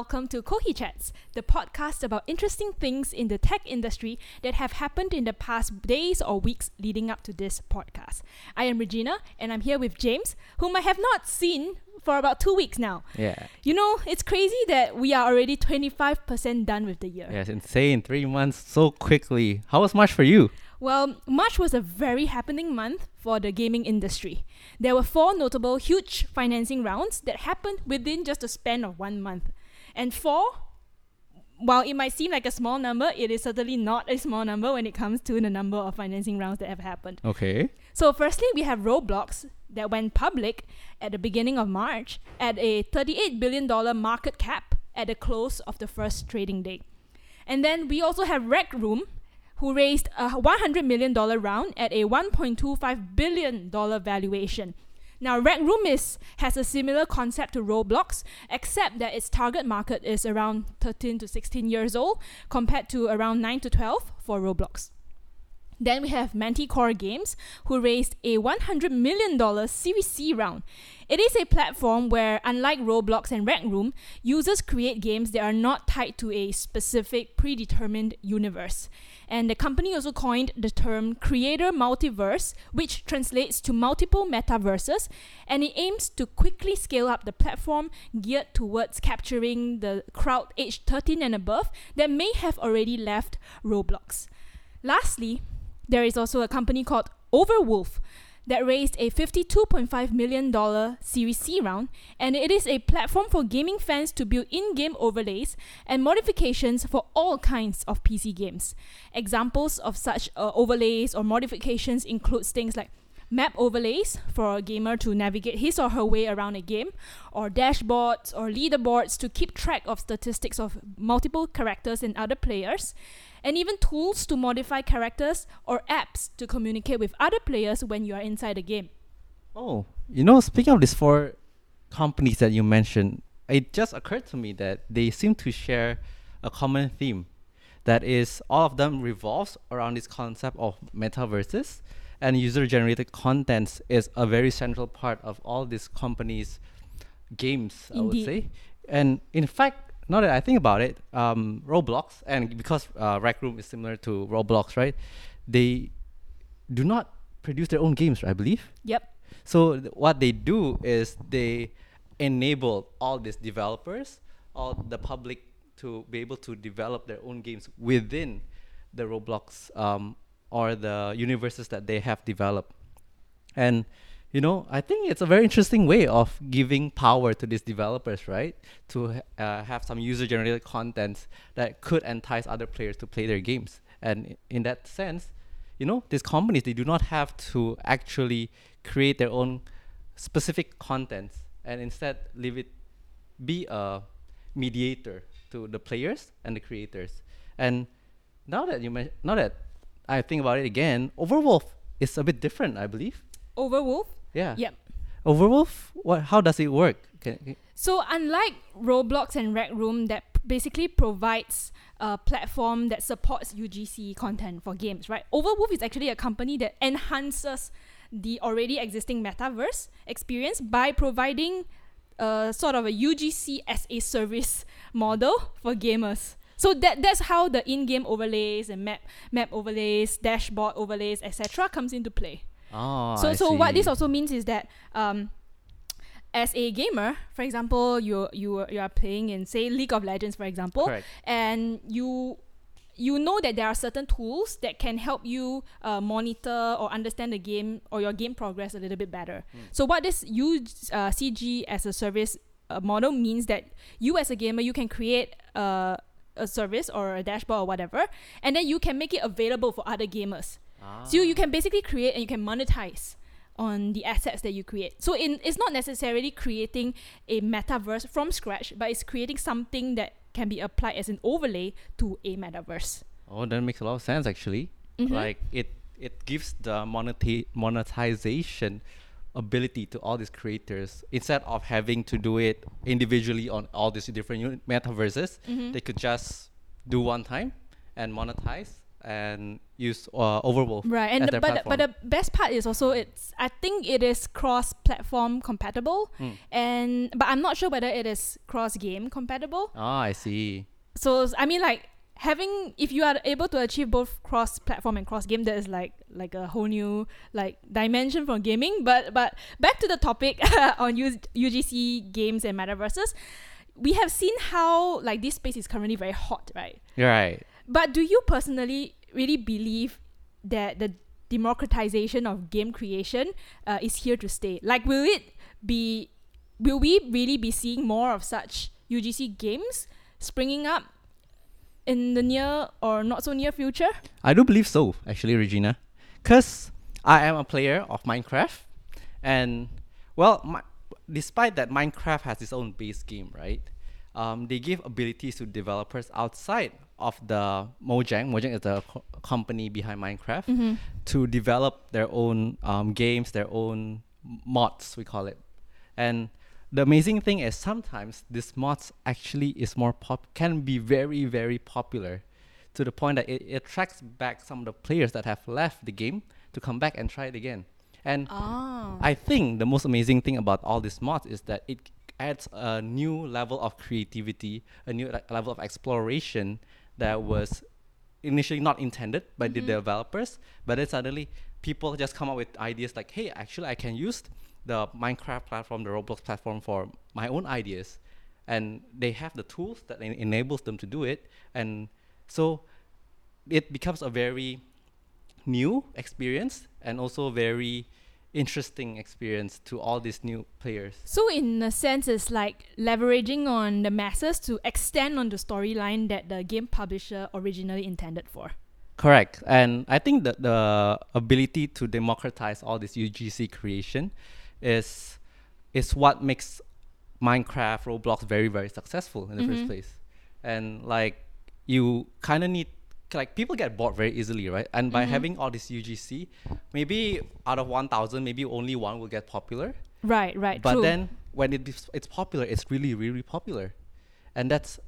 welcome to Kohi Chats, the podcast about interesting things in the tech industry that have happened in the past days or weeks leading up to this podcast. I am Regina, and I'm here with James, whom I have not seen for about two weeks now. Yeah. You know, it's crazy that we are already 25% done with the year. Yeah, it's insane. Three months so quickly. How was March for you? Well, March was a very happening month for the gaming industry. There were four notable huge financing rounds that happened within just a span of one month. And four, while it might seem like a small number, it is certainly not a small number when it comes to the number of financing rounds that have happened. Okay. So, firstly, we have Roblox that went public at the beginning of March at a $38 billion market cap at the close of the first trading day. And then we also have Rec Room, who raised a $100 million round at a $1.25 billion valuation. Now, Rec Room is, has a similar concept to Roblox, except that its target market is around 13 to 16 years old, compared to around 9 to 12 for Roblox. Then we have Manticore Games, who raised a $100 million Series C round. It is a platform where, unlike Roblox and Rec Room, users create games that are not tied to a specific predetermined universe. And the company also coined the term creator multiverse, which translates to multiple metaverses, and it aims to quickly scale up the platform geared towards capturing the crowd aged 13 and above that may have already left Roblox. Lastly, there is also a company called Overwolf that raised a $52.5 million Series C round, and it is a platform for gaming fans to build in game overlays and modifications for all kinds of PC games. Examples of such uh, overlays or modifications include things like map overlays for a gamer to navigate his or her way around a game, or dashboards or leaderboards to keep track of statistics of multiple characters and other players, and even tools to modify characters or apps to communicate with other players when you are inside the game. Oh, you know, speaking of these four companies that you mentioned, it just occurred to me that they seem to share a common theme. That is, all of them revolves around this concept of metaverses, and user-generated contents is a very central part of all these companies' games. I would say, and in fact, now that I think about it, um, Roblox, and because uh, Rec Room is similar to Roblox, right? They do not produce their own games, I believe. Yep. So th- what they do is they enable all these developers, all the public to be able to develop their own games within the Roblox um, or the universes that they have developed. And you know, I think it's a very interesting way of giving power to these developers, right? To uh, have some user-generated content that could entice other players to play their games. And in that sense, you know, these companies they do not have to actually create their own specific content, and instead leave it be a mediator to the players and the creators. And now that you now that I think about it again, Overwolf is a bit different, I believe. Overwolf. Yeah. Yep. Overwolf, what? How does it work? Can, can- So unlike Roblox and Rec Room that p- basically provides a platform that supports UGC content for games, right? Overwolf is actually a company that enhances the already existing metaverse experience by providing a sort of a UGC as a service model for gamers. So that that's how the in-game overlays and map map overlays, dashboard overlays, etc. comes into play. Oh, So I so what this also means is that um, as a gamer, for example, you you are- you are playing in say League of Legends, for example, Correct. and you you know that there are certain tools that can help you uh, monitor or understand the game or your game progress a little bit better. So what this use uh, CG as a service uh, model means that you as a gamer you can create uh, a service or a dashboard or whatever, and then you can make it available for other gamers. So you, you can basically create and you can monetize on the assets that you create. So in, it's not necessarily creating a metaverse from scratch, but it's creating something that can be applied as an overlay to a metaverse. Oh, that makes a lot of sense actually. Mhm. Like it it gives the moneti- monetization ability to all these creators instead of having to do it individually on all these different metaverses. Mhm. They could just do one time and monetize and use uh, Overwolf. Right, and the, but the, but the best part is also it's I think it is cross-platform compatible, Mm. and but I'm not sure whether it is cross-game compatible. Ah, I see. So I mean, like having if you are able to achieve both cross-platform and cross-game, that is like like a whole new like dimension for gaming. But but back to the topic on U- UGC games and metaverses, we have seen how like this space is currently very hot, right? Right. But do you personally really believe that the democratization of game creation uh, is here to stay? Like, will it be? Will we really be seeing more of such UGC games springing up in the near or not so near future? I do believe so, actually, Regina, because I am a player of Minecraft, and well, my, despite that Minecraft has its own base game, right? Um, they give abilities to developers outside of the Mojang. Mojang is the co- company behind Minecraft Mm-hmm. to develop their own um, games, their own mods, we call it. And the amazing thing is sometimes this mods actually is more pop can be very very popular to the point that it, it attracts back some of the players that have left the game to come back and try it again. And Ah. I think the most amazing thing about all these mods is that it adds a new level of creativity, a new le- level of exploration that was initially not intended by the Mhm. developers, but then suddenly people just come up with ideas like, hey, actually I can use the Minecraft platform, the Roblox platform for my own ideas, and they have the tools that en- enables them to do it, and so it becomes a very new experience and also very interesting experience to all these new players. So in a sense, it's like leveraging on the masses to extend on the storyline that the game publisher originally intended for. Correct. And I think that the ability to democratize all this UGC creation is is what makes Minecraft, Roblox very, very successful in the Mhm. first place. And like you kind of need like people get bored very easily, right? And by Mhm. having all this UGC, maybe out of 1000, maybe only one will get popular. Right, right. but true. then when it is, it's popular it's really really popular and that's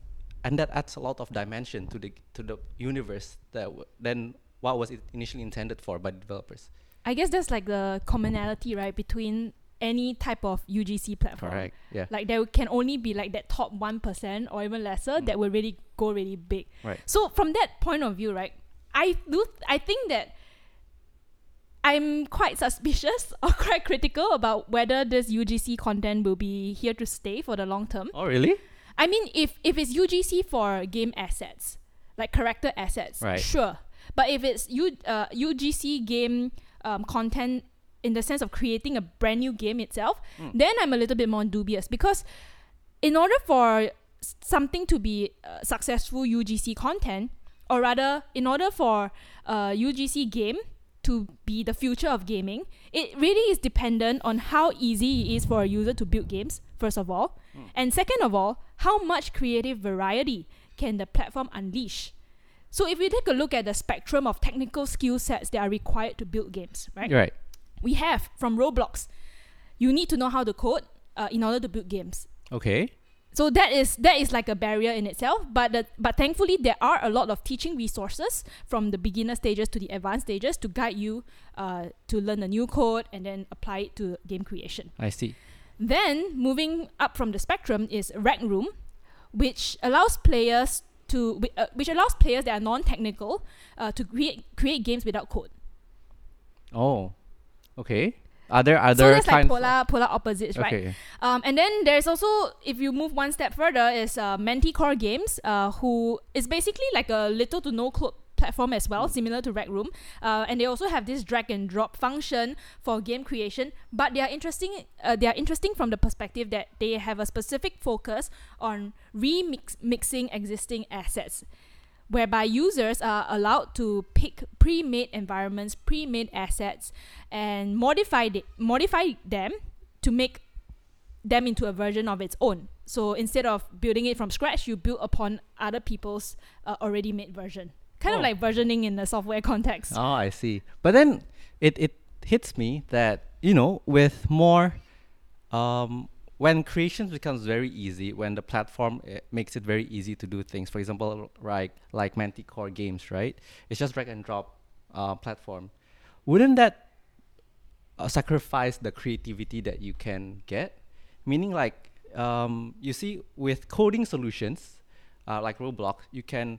and that adds a lot of dimension to the to the universe that w- then what was it initially intended for by the developers I guess that's like the commonality, right, between any type of UGC platform. correct yeah Like there can only be like that top one percent or even lesser Mm. that will really go really big. right So from that point of view, right, I do I think that I'm quite suspicious or quite critical about whether this UGC content will be here to stay for the long term. oh really I mean, if if it's UGC for game assets, like character assets, Right. sure. But if it's U, uh, UGC game um, content in the sense of creating a brand new game itself, Mm. then I'm a little bit more dubious because in order for something to be uh, successful UGC content, or rather, in order for a UGC game to be the future of gaming, it really is dependent on how easy it is for a user to build games, first of all. Mm. And second of all, how much creative variety can the platform unleash? So if we take a look at the spectrum of technical skill sets that are required to build games, right? right We have from Roblox, you need to know how to code uh, in order to build games. okay So that is that is like a barrier in itself. But the, but thankfully there are a lot of teaching resources from the beginner stages to the advanced stages to guide you uh, to learn the new code and then apply it to game creation. i see Then moving up from the spectrum is Rec Room, which allows players to uh, which allows players that are non-technical uh, to create create games without code. oh okay are there other so there's like polar polar opposites, right? okay Um, and then there's also, if you move one step further, is uh, Manticore Games, uh, who is basically like a little to no platform as well, similar to Rec Room. Uh, and they also have this drag and drop function for game creation. But they are interesting. Uh, they are interesting from the perspective that they have a specific focus on remix mixing existing assets. Whereby users are allowed to pick pre-made environments, pre-made assets, and modify the, modify them to make them into a version of its own. So instead of building it from scratch, you build upon other people's uh, already made version. Kind Oh. of like versioning in the software context. Oh, I see. But then it, it hits me that, you know, with more um when creation becomes very easy, when the platform uh, makes it very easy to do things, for example, right, like Manticore games, right? It's just drag and drop uh, platform. Wouldn't that uh, sacrifice the creativity that you can get? Meaning, like, um, you see, with coding solutions uh, like Roblox, you can,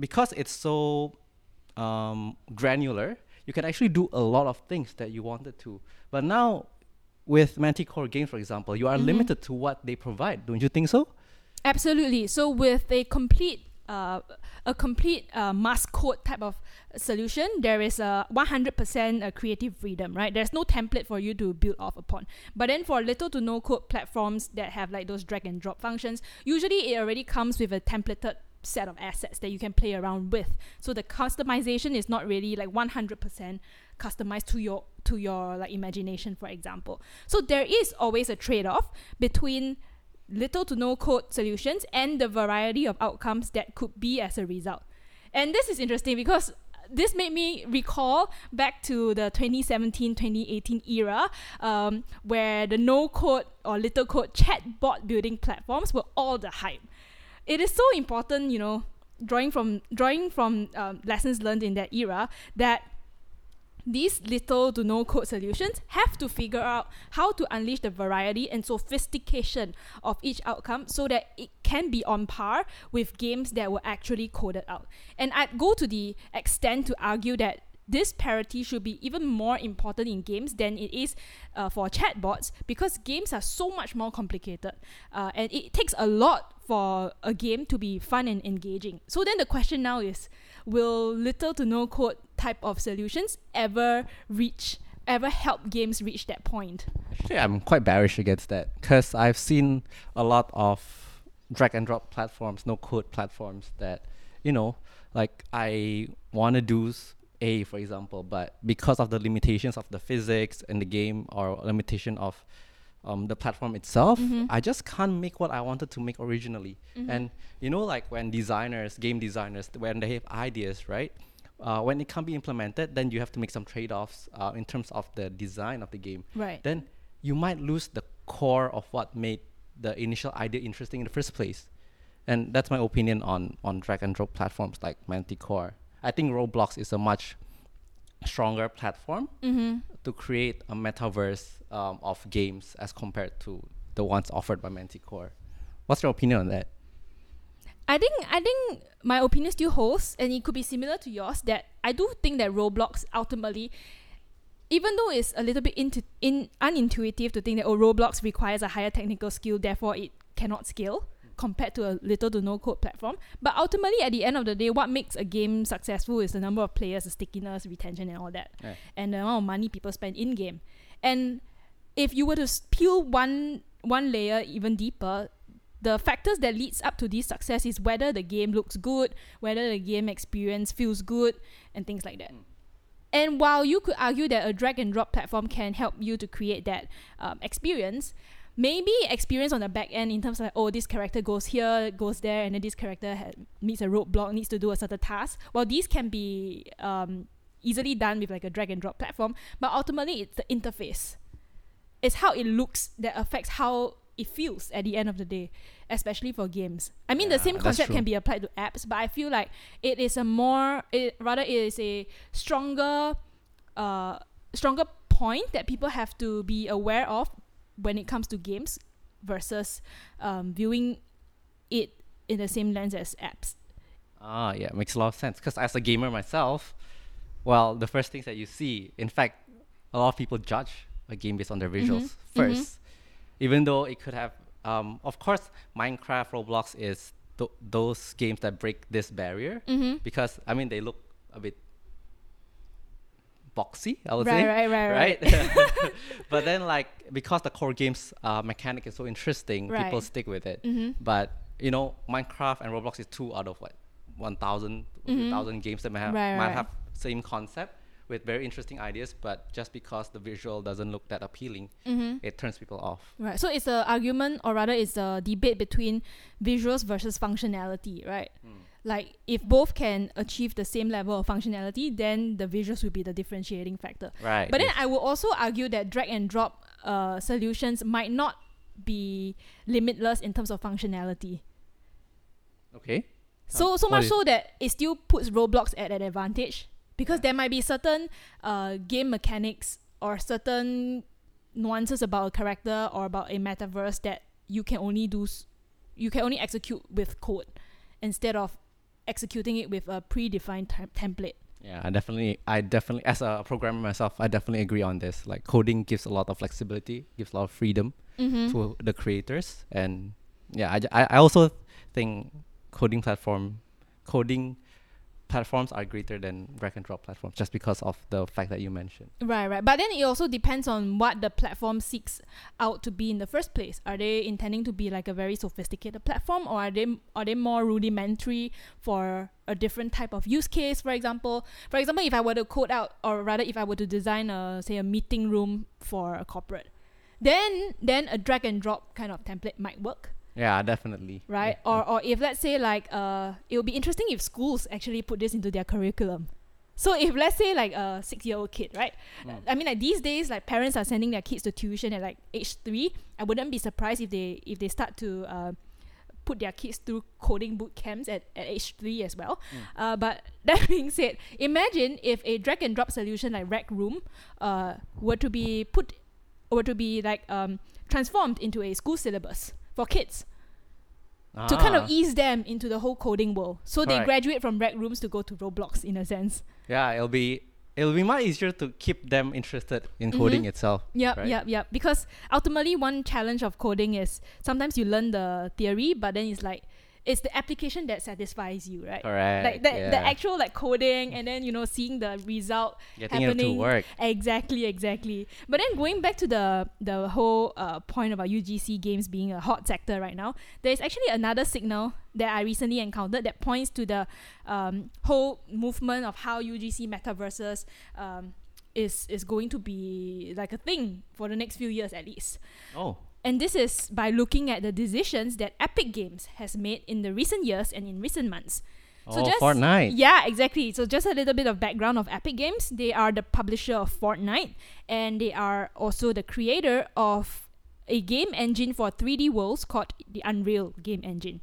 because it's so um, granular, you can actually do a lot of things that you wanted to. But now, with Manticore games, for example, you are Mhm. limited to what they provide. Don't you think so? Absolutely. So with a complete uh, a complete uh, mass code type of solution, there is a 100% uh, creative freedom, right? There's no template for you to build off upon. But then for little to no code platforms that have like those drag and drop functions, usually it already comes with a templated set of assets that you can play around with. So the customization is not really like 100% customized to your to your like imagination for example. So there is always a trade-off between little to no code solutions and the variety of outcomes that could be as a result. And this is interesting because this made me recall back to the 2017 2018 era um, where the no code or little code chatbot building platforms were all the hype. It is so important, you know, drawing from drawing from um, lessons learned in that era that these little to no code solutions have to figure out how to unleash the variety and sophistication of each outcome so that it can be on par with games that were actually coded out. And I'd go to the extent to argue that this parity should be even more important in games than it is uh, for chatbots because games are so much more complicated uh, and it takes a lot for a game to be fun and engaging. So then the question now is will little to no code type of solutions ever reach ever help games reach that point? Actually, I'm quite bearish against that because I've seen a lot of drag and drop platforms, no code platforms that, you know, like I want to do A, for example, but because of the limitations of the physics in the game or limitation of um, the platform itself, Mhm. I just can't make what I wanted to make originally. Mhm. And you know, like when designers, game designers, when they have ideas, right? Uh, when it can't be implemented, then you have to make some trade-offs uh, in terms of the design of the game Right. then you might lose the core of what made the initial idea interesting in the first place. And that's my opinion on, on drag and drop platforms like Manticore. I think Roblox is a much stronger platform Mm-hmm. to create a metaverse um, of games as compared to the ones offered by Manticore. What's your opinion on that? I think I think my opinion still holds, and it could be similar to yours. That I do think that Roblox ultimately, even though it's a little bit into, in unintuitive to think that oh Roblox requires a higher technical skill, therefore it cannot scale compared to a little to no code platform. But ultimately, at the end of the day, what makes a game successful is the number of players, the stickiness, retention, and all that, Yeah. and the amount of money people spend in game. And if you were to peel one one layer even deeper, the factors that leads up to this success is whether the game looks good, whether the game experience feels good, and things like that. Mm. And while you could argue that a drag and drop platform can help you to create that um, experience, maybe experience on the back end in terms of like, oh, this character goes here, goes there, and then this character ha- meets a roadblock, needs to do a certain task. Well, these can be um, easily done with like a drag and drop platform, but ultimately it's the interface. It's how it looks that affects how it feels at the end of the day, especially for games. I mean, the same concept can be applied to apps, but I feel like it is a more, it, rather, it is a stronger, uh, stronger point that people have to be aware of when it comes to games versus um, viewing it in the same lens as apps. Ah, yeah, makes a lot of sense. Because as a gamer myself, well, the first things that you see, in fact, a lot of people judge a game based on their visuals mhm. 1st even though it could have, um, of course, Minecraft, Roblox is th- those games that break this barrier Mm-hmm. because I mean they look a bit boxy, I would Right, say. right, right, right. right? but then, like, because the core game's uh, mechanic is so interesting, people stick with it. Mm-hmm. But you know, Minecraft and Roblox is two out of what, one thousand, Mhm. games that might have, Right, might right. have same concept with very interesting ideas, but just because the visual doesn't look that appealing, Mm-hmm. it turns people off. Right. So it's a argument, or rather, it's a debate between visuals versus functionality, right? Like if both can achieve the same level of functionality, then the visuals will be the differentiating factor. Right. But then. I will also argue that drag and drop uh, solutions might not be limitless in terms of functionality. Okay. So so what much so that it still puts Roblox at an advantage because there might be certain uh, game mechanics or certain nuances about a character or about a metaverse that you can only do s- you can only execute with code instead of executing it with a predefined tem- template. Yeah, I definitely, I definitely, as a programmer myself, I definitely agree on this. Like coding gives a lot of flexibility, gives a lot of freedom Mm-hmm. to the creators, and yeah, I, I also think coding platform, coding platforms are greater than drag and drop platforms just because of the fact that you mentioned. Right, right. But then it also depends on what the platform seeks out to be in the first place. Are they intending to be like a very sophisticated platform or are they are they more rudimentary for a different type of use case, for example? For example, if I were to code out or rather if I were to design a say a meeting room for a corporate, then then a drag and drop kind of template might work Yeah, definitely. right? Yeah, Or or if let's say like uh, it would be interesting if schools actually put this into their curriculum. So if let's say like a six year old kid, right? Mm. I mean like these days like parents are sending their kids to tuition at like age three. I wouldn't be surprised if they if they start to uh, put their kids through coding boot camps at, at age three as well. Mm. Uh, but that being said, imagine if a drag and drop solution like Rec Room uh, were to be put were to be like um, transformed into a school syllabus for kids to kind of Ah. ease them into the whole coding world. So they graduate from Rec Rooms to go to Roblox in a sense. Yeah, it'll be it'll be much easier to keep them interested in coding Mhm. itself. Yep, Right. yep, yep. Because ultimately, one challenge of coding is sometimes you learn the theory, but then it's like it's the application that satisfies you, right? Correct. Like the, yeah. the actual like coding and then you know seeing the result getting it to work. exactly exactly but then going back to the the whole uh, point about UGC games being a hot sector right now there is actually another signal that I recently encountered that points to the um, whole movement of how UGC metaverses um, is is going to be like a thing for the next few years at least Oh, and this is by looking at the decisions that Epic Games has made in the recent years and in recent months. So oh, just- Fortnite. Yeah, exactly. So just a little bit of background of Epic Games. They are the publisher of Fortnite and they are also the creator of a game engine for 3D worlds called the Unreal Game Engine.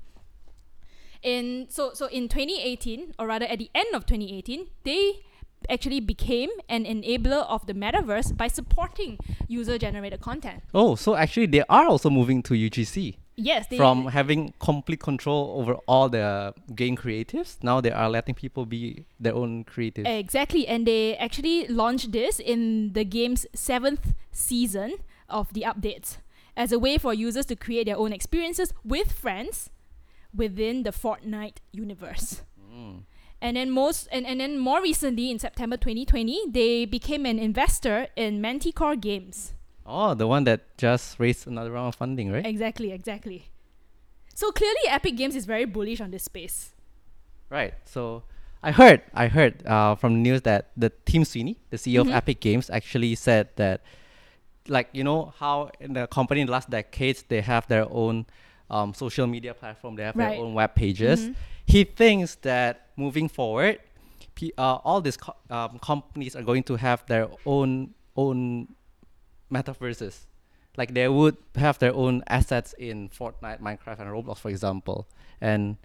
In so so in 2018 or rather at the end of 2018, they actually became an enabler of the metaverse by supporting user generated content. Oh, so actually they are also moving to UGC Yes, they from having complete control over all the game creatives. Now they are letting people be their own creatives. Exactly, and they actually launched this in the game's seventh season of the updates as a way for users to create their own experiences with friends within the Fortnite universe. And then most and, and then more recently in September 2020, they became an investor in Manticore Games. Oh, the one that just raised another round of funding, right? Exactly, exactly. So clearly Epic Games is very bullish on this space. Right. So I heard, I heard uh, from the news that the Tim Sweeney, the CEO Mhm. of Epic Games, actually said that, like you know how in the company in the last decades they have their own um, social media platform, they have Right. their own web pages. Mhm. He thinks that moving forward, P- uh, all these co- um, companies are going to have their own own metaverses. Like they would have their own assets in Fortnite, Minecraft, and Roblox, for example. And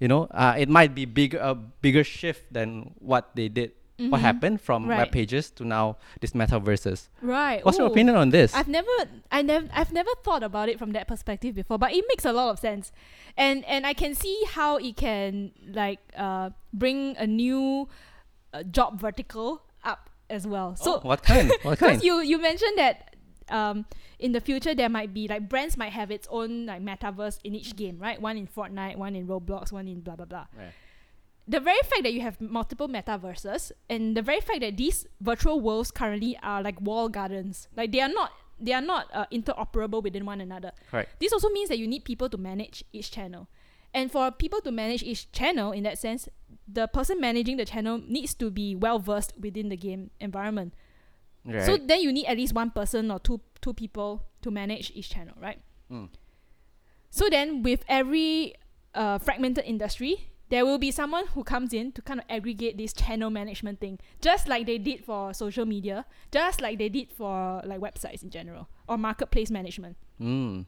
you know, uh, it might be big a bigger shift than what they did, what Mhm. happened from Right. web pages to now this metaverses. Right. What's your opinion on this? I've never, I never, I've never thought about it from that perspective before, but it makes a lot of sense, and and I can see how it can like uh bring a new uh, job vertical up as well. So oh, what kind? What kind? because you you mentioned that um in the future there might be like brands might have its own like metaverse in each game, right? One in Fortnite, one in Roblox, one in blah blah blah Right. The very fact that you have multiple metaverses and the very fact that these virtual worlds currently are like wall gardens like they are not they are not uh, interoperable within one another Correct. this also means that you need people to manage each channel and for people to manage each channel in that sense the person managing the channel needs to be well versed within the game environment Right. so then you need at least one person or two two people to manage each channel right Mm. so then, with every uh, fragmented industry, there will be someone who comes in to kind of aggregate this channel management thing, just like they did for social media, just like they did for like websites in general or marketplace management. Mm.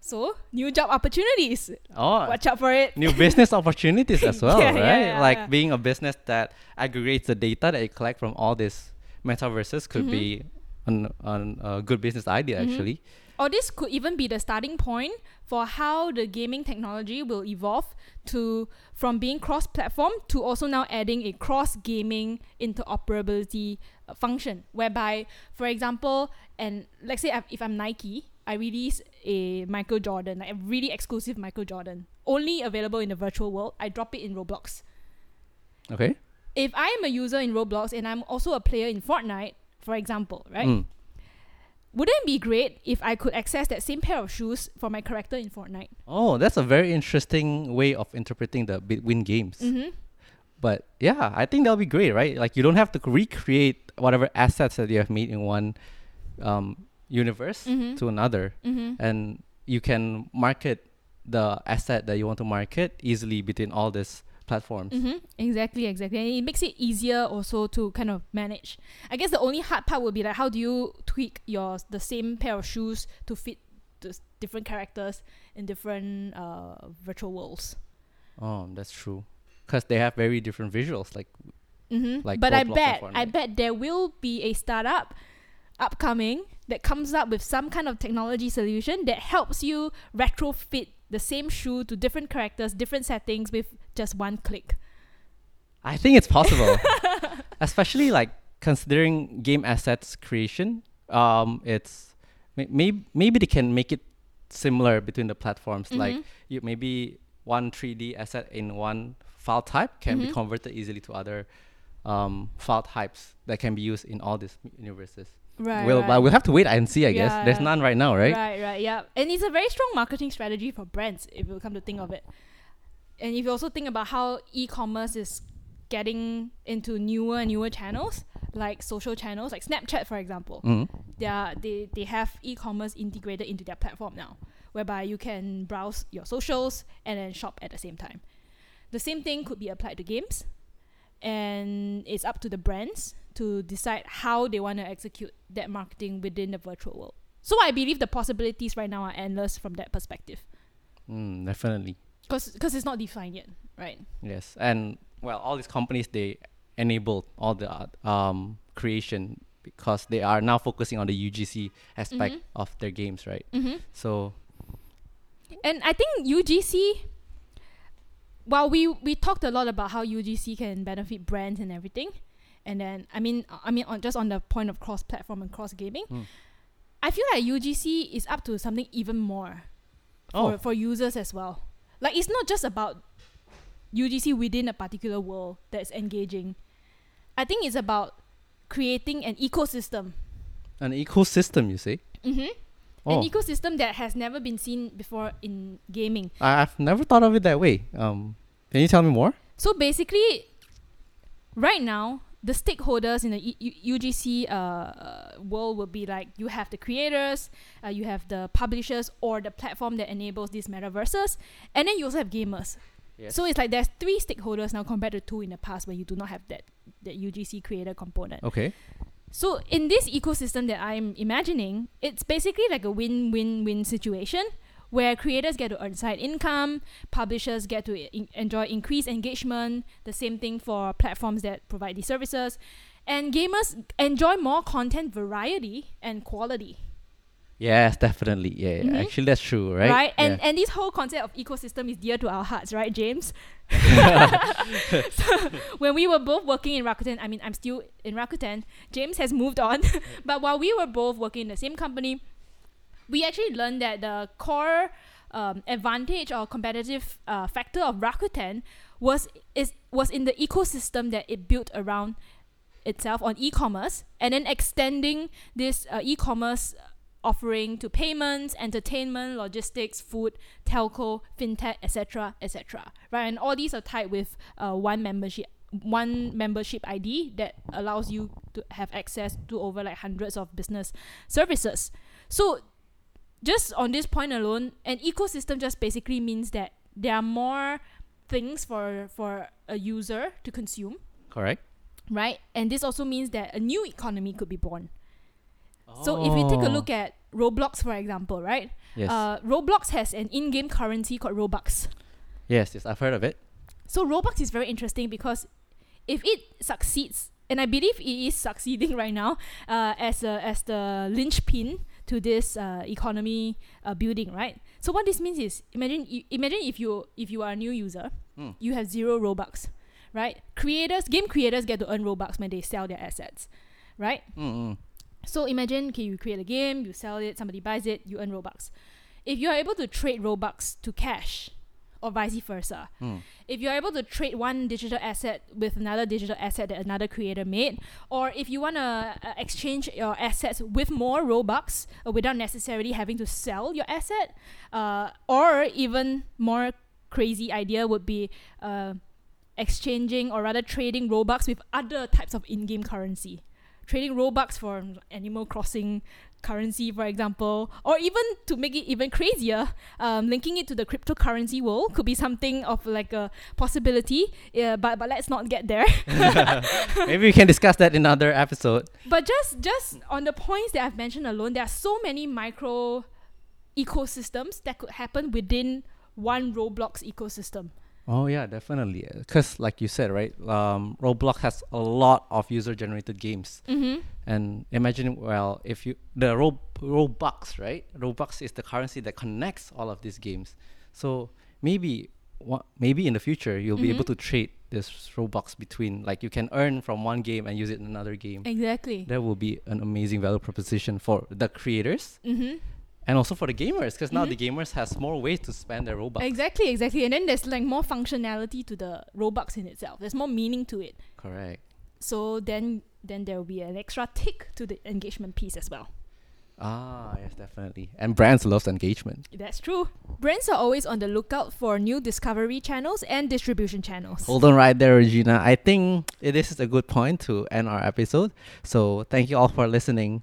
So, new job opportunities. Oh, Watch out for it. new business opportunities as well, Yeah, right? yeah, like yeah. being a business that aggregates the data that you collect from all these metaverses could Mhm. be an, an, a good business idea Mhm. actually. Or this could even be the starting point for how the gaming technology will evolve to from being cross-platform to also now adding a cross-gaming interoperability uh, function, whereby, for example, and let's say I've- if I'm Nike, I release a Michael Jordan, like a really exclusive Michael Jordan, only available in the virtual world. I drop it in Roblox. Okay. If I am a user in Roblox and I'm also a player in Fortnite, for example, right? Mm. Wouldn't it be great if I could access that same pair of shoes for my character in Fortnite? Oh, that's a very interesting way of interpreting the Bitwin games. Mm-hmm. But yeah, I think that'll be great, right? Like you don't have to recreate whatever assets that you have made in one um, universe Mhm. to another, Mm-hmm. and you can market the asset that you want to market easily between all these platforms. Mm-hmm. Exactly, exactly. And it makes it easier also to kind of manage. I guess the only hard part would be like how do you tweak your the same pair of shoes to fit the different characters in different uh, virtual worlds. Oh, that's true. Because they have very different visuals. Like, Mm-hmm. Like but I bet I bet there will be a startup upcoming that comes up with some kind of technology solution that helps you retrofit the same shoe to different characters, different settings with just one click. I think it's possible, especially like considering game assets creation. Um, it's maybe maybe they can make it similar between the platforms. Like Mhm. you maybe one 3D asset in one file type can be Mhm. converted easily to other um, file types that can be used in all these universes. Right. we'll right. but we'll have to wait and see. I guess there's yeah. none right now, right? Right, right, yeah. And it's a very strong marketing strategy for brands if you come to think of it. And if you also think about how e-commerce is getting into newer and newer channels, like social channels, like Snapchat for example. Mm. They are, they they have e-commerce integrated into their platform now, whereby you can browse your socials and then shop at the same time. The same thing could be applied to games, and it's up to the brands to decide how they want to execute that marketing within the virtual world. So I believe the possibilities right now are endless from that perspective, Mm, definitely. Because because it's not defined yet, right? Yes, and well, all these companies they enable all the uh, um, creation because they are now focusing on the UGC aspect Mhm. of their games, right? Mm-hmm. So And I think UGC, while we we talked a lot about how UGC can benefit brands and everything, and then I mean I mean on just on the point of cross platform and cross gaming, Mm. I feel like UGC is up to something even more for oh, for users as well. Like it's not just about UGC within a particular world that's engaging. I think it's about creating an ecosystem. an ecosystem, you say? Mm-hmm. Oh, An ecosystem that has never been seen before in gaming. I- I've never thought of it that way. Um, can you tell me more? So basically, right now, the stakeholders in the E- U- UGC uh, uh, world will be like you have the creators, uh, you have the publishers, or the platform that enables these metaverses, and then you also have gamers. Yes. So it's like there's three stakeholders now compared to two in the past where you do not have that that UGC creator component. okay. So in this ecosystem that I'm imagining, it's basically like a win-win-win situation where creators get to earn side income, publishers get to in- enjoy increased engagement, the same thing for platforms that provide these services, and gamers enjoy more content variety and quality. Yes, definitely. Yeah. Mhm. actually, that's true, right? And Yeah. and this whole concept of ecosystem is dear to our hearts, right, James? so when we were both working in Rakuten, I mean, I'm still in Rakuten. James has moved on, but while we were both working in the same company, we actually learned that the core um, advantage or competitive uh, factor of Rakuten was is was in the ecosystem that it built around itself on e-commerce, and then extending this uh, e-commerce offering to payments, entertainment, logistics, food, telco, fintech, etc., etc. Right, and all these are tied with uh, one membership, one membership ID that allows you to have access to over like hundreds of business services. So, just on this point alone, an ecosystem just basically means that there are more things for for a user to consume Correct. right? And this also means that a new economy could be born. Oh. So if you take a Oh. look at Roblox, for example, right? yes, Uh, Roblox has an in-game currency called Robux. yes, yes, I've heard of it. So Robux is very interesting because if it succeeds, and I believe it is succeeding right now, uh, as a, as the linchpin to this uh, economy uh, building, right? So what this means is, imagine you, imagine if you if you are a new user, Mm. you have zero Robux, right? Creators, game creators get to earn Robux when they sell their assets, right? Mm-mm. So imagine, okay, you create a game, you sell it, somebody buys it, you earn Robux. If you are able to trade Robux to cash, or vice versa, Mm. if you're able to trade one digital asset with another digital asset that another creator made, or if you want to uh, exchange your assets with more Robux uh, without necessarily having to sell your asset, uh, or even more crazy idea would be uh, exchanging or rather trading Robux with other types of in-game currency. Trading Robux for Animal Crossing currency, for example, or even to make it even crazier, um, linking it to the cryptocurrency world could be something of like a possibility. Yeah, but but let's not get there. Maybe we can discuss that in another episode. but just just on the points that I've mentioned alone, there are so many micro ecosystems that could happen within one Roblox ecosystem. Oh yeah, definitely. Because like you said, right? Um, Roblox has a lot of user-generated games, Mm-hmm. and imagine well if you the Ro- Robux, right? Robux is the currency that connects all of these games. So maybe wha- maybe in the future you'll be able to trade this Robux between like you can earn from one game and use it in another game. Exactly. That will be an amazing value proposition for the creators Mm-hmm. And also for the gamers because now Mhm. the gamers has more ways to spend their Robux. Exactly, exactly. And then there's like more functionality to the Robux in itself. There's more meaning to it. Correct. So then then there will be an extra tick to the engagement piece as well. Ah, yes, definitely. And brands loves engagement. That's true. Brands are always on the lookout for new discovery channels and distribution channels. Hold on right there, Regina. I think this is a good point to end our episode. So thank you all for listening.